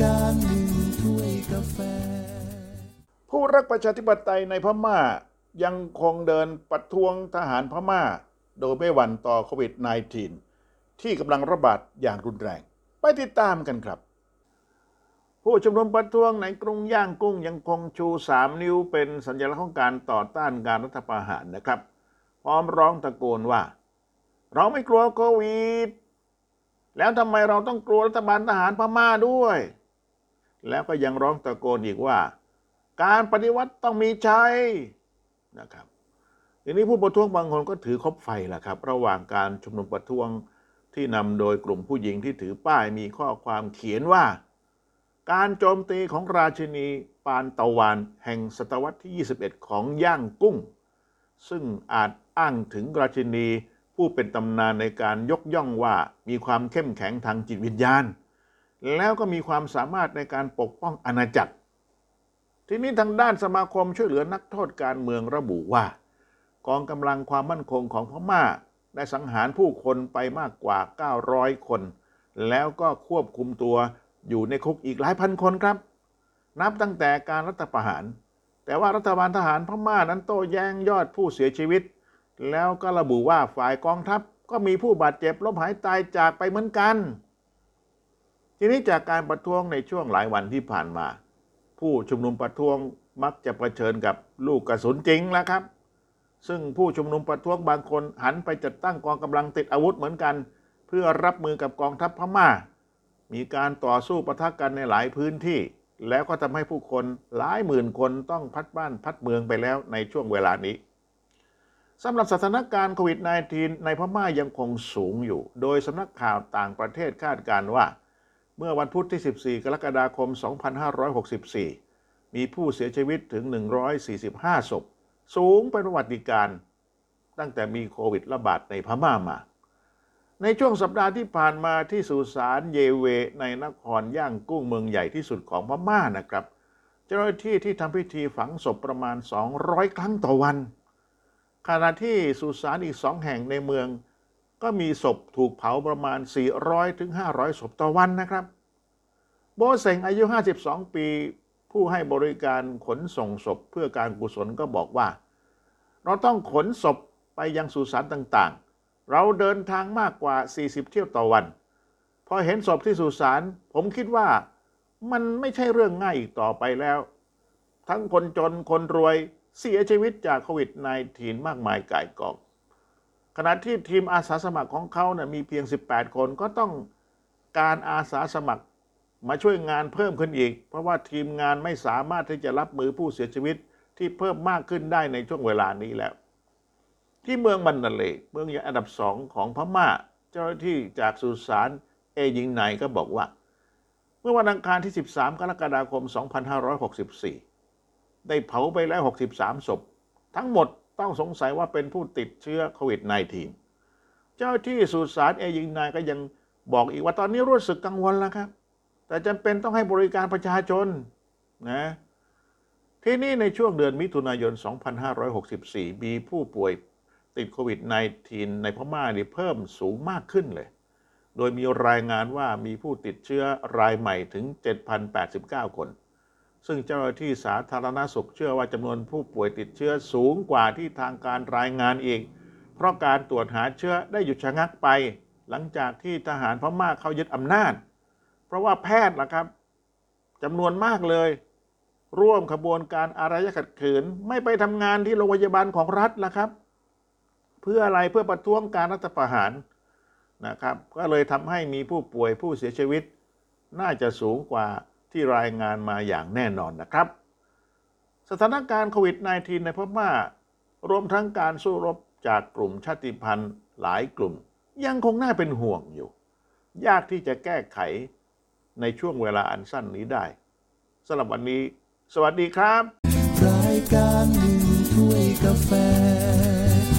การหนึ่งถ้วยกาแฟ ผู้รักประชาธิปไตยในพม่ายังคงเดินประท้วงทหารพม่า โดยไม่หวั่นต่อโควิด -19 ที่กำลังระบาดอย่างรุนแรง ไปติดตามกันครับ ผู้ชุมนุมประท้วงในกรุงย่างกุ้งยังคงชู 3 นิ้วเป็นสัญลักษณ์ของการต่อต้านการรัฐประหารนะครับ พร้อมร้องตะโกนว่า เราไม่กลัวโควิด แล้วทำไมเราต้องกลัวรัฐบาลทหารพม่าด้วย แล้วก็ยังร้องตะโกนอีกว่า การปฏิวัติต้องมีชัยนะครับทีนี้ผู้ประท้วงบางคนก็ถือคบไฟแหละครับ ระหว่างการชุมนุมประท้วงที่นำโดยกลุ่มผู้หญิงที่ถือป้ายมีข้อความเขียนว่า การโจมตีของราชินีปานตะวันแห่งศตวรรษที่ 21 ของย่างกุ้ง ซึ่งอาจอ้างถึงราชินี ผู้เป็นตำนานในการยกย่องว่ามีความเข้มแข็งทางจิตวิญญาณ แล้วก็มีความสามารถในการปกป้องอาณาจักร ทีนี้ทางด้านสมาคมช่วยเหลือนักโทษการเมืองระบุว่า กองกำลังความมั่นคงของพม่าได้สังหารผู้คนไปมากกว่า 900 คน แล้วก็ควบคุมตัวอยู่ในคุกอีกหลายพันคนครับ นับตั้งแต่การรัฐประหาร แต่ว่ารัฐบาลทหารพม่านั้นโต้แย้งยอดผู้เสียชีวิต แล้วก็ระบุว่าฝ่ายกองทัพก็มีผู้บาดเจ็บล้มหายตายจากไปเหมือนกัน ทีนี้จากการประท้วงในช่วงหลายวันที่ผ่านมา ผู้ชุมนุมประท้วงมักจะเผชิญกับลูกกระสุนจริงแล้วครับ ซึ่งผู้ชุมนุมประท้วงบางคนหันไปจัดตั้งกองกำลังติดอาวุธเหมือนกัน เพื่อรับมือกับกองทัพพม่า มีการต่อสู้ประทะกันในหลายพื้นที่ แล้วก็ทำให้ผู้คนหลายหมื่นคนต้องพัดบ้านพัดเมืองไปแล้วในช่วงเวลานี้ สำหรับสถานการณ์โควิด -19 ในพม่ายังคงสูงอยู่ โดยสำนักข่าวต่างประเทศคาดการณ์ว่า เมื่อวันพุธที่ 14 กรกฎาคม 2564 มีผู้เสียชีวิตถึง 145 ศพ สูงเป็นประวัติการณ์ตั้งแต่มีโควิดระบาดในพม่ามา ในช่วงสัปดาห์ที่ผ่านมาที่สุสานเยเว ในนครย่างกุ้งเมืองใหญ่ที่สุดของพม่านะครับ เจ้าหน้าที่ที่ทำพิธีฝังศพประมาณ 200 ครั้งต่อวัน ขณะที่สุสานอีกสองแห่งในเมือง ก็มีศพถูกเผาประมาณ 400ถึง500 ศพต่อวันนะครับ โบเซงอายุ 52 ปี ผู้ให้บริการขนส่งศพเพื่อการกุศลก็บอกว่า เราต้องขนศพไปยังสุสานต่างๆ เราเดินทางมากกว่า 40 เที่ยวต่อวัน พอเห็นศพที่สุสาน ผมคิดว่ามันไม่ใช่เรื่องง่ายอีกต่อไปแล้ว ทั้งคนจนคนรวย เสียชีวิตจากโควิด -19 มากมายก่ายกอง ขณะที่ทีมอาสาสมัครของเขาเนี่ยมีเพียง 18 คนก็ต้องการอาสาสมัครมาช่วยงานเพิ่มขึ้นอีก เพราะว่าทีมงานไม่สามารถที่จะรับมือผู้เสียชีวิตที่เพิ่มมากขึ้นได้ในช่วงเวลานี้แล้ว ที่เมืองมันนาเลเมืองใหญ่อันดับสองของพม่า เจ้าหน้าที่จากสุสานเอยิงไนก็บอกว่า เมื่อวันอังคารที่ 13 กรกฎาคม 2564 ได้เผาไปแล้ว 63 ศพ ทั้งหมดต้องสงสัยว่าเป็นผู้ติดเชื้อโควิด -19 เจ้าที่สุสานเอยิงนายก็ยังบอกอีกว่าตอนนี้รู้สึกกังวลแล้วครับ แต่จำเป็นต้องให้บริการประชาชนนะที่นี่ในช่วงเดือนมิถุนายน 2564 มีผู้ป่วยติดโควิด -19 ในพม่านี่เพิ่มสูงมากขึ้นเลย โดยมีรายงานว่ามีผู้ติดเชื้อรายใหม่ถึง 7,089 คน ซึ่งเจ้าหน้าที่สาธารณสุขเชื่อว่าจำนวนผู้ป่วยติดเชื้อสูงกว่าที่ทางการรายงานอีก เพราะการตรวจหาเชื้อได้หยุดชะงักไป หลังจากที่ทหารพม่าเขายึดอำนาจ เพราะว่าแพทย์ล่ะครับจำนวนมากเลย ร่วมขบวนการอารยขัดขืน ไม่ไปทำงานที่โรงพยาบาลของรัฐล่ะครับ เพื่ออะไรเพื่อประท้วงการรัฐประหารนะครับ ก็เลยทำให้มีผู้ป่วยผู้เสียชีวิต น่าจะสูงกว่า ที่รายงานมาอย่างแน่นอนนะครับ สถานการณ์โควิด -19 ในพม่ารวมทั้งการสู้รบจากกลุ่มชาติพันธุ์หลายกลุ่ม ยังคงน่าเป็นห่วงอยู่ ยากที่จะแก้ไขในช่วงเวลาอันสั้นนี้ได้สำหรับวันนี้ สวัสดีครับ รายการหนึ่งถ้วยกาแฟ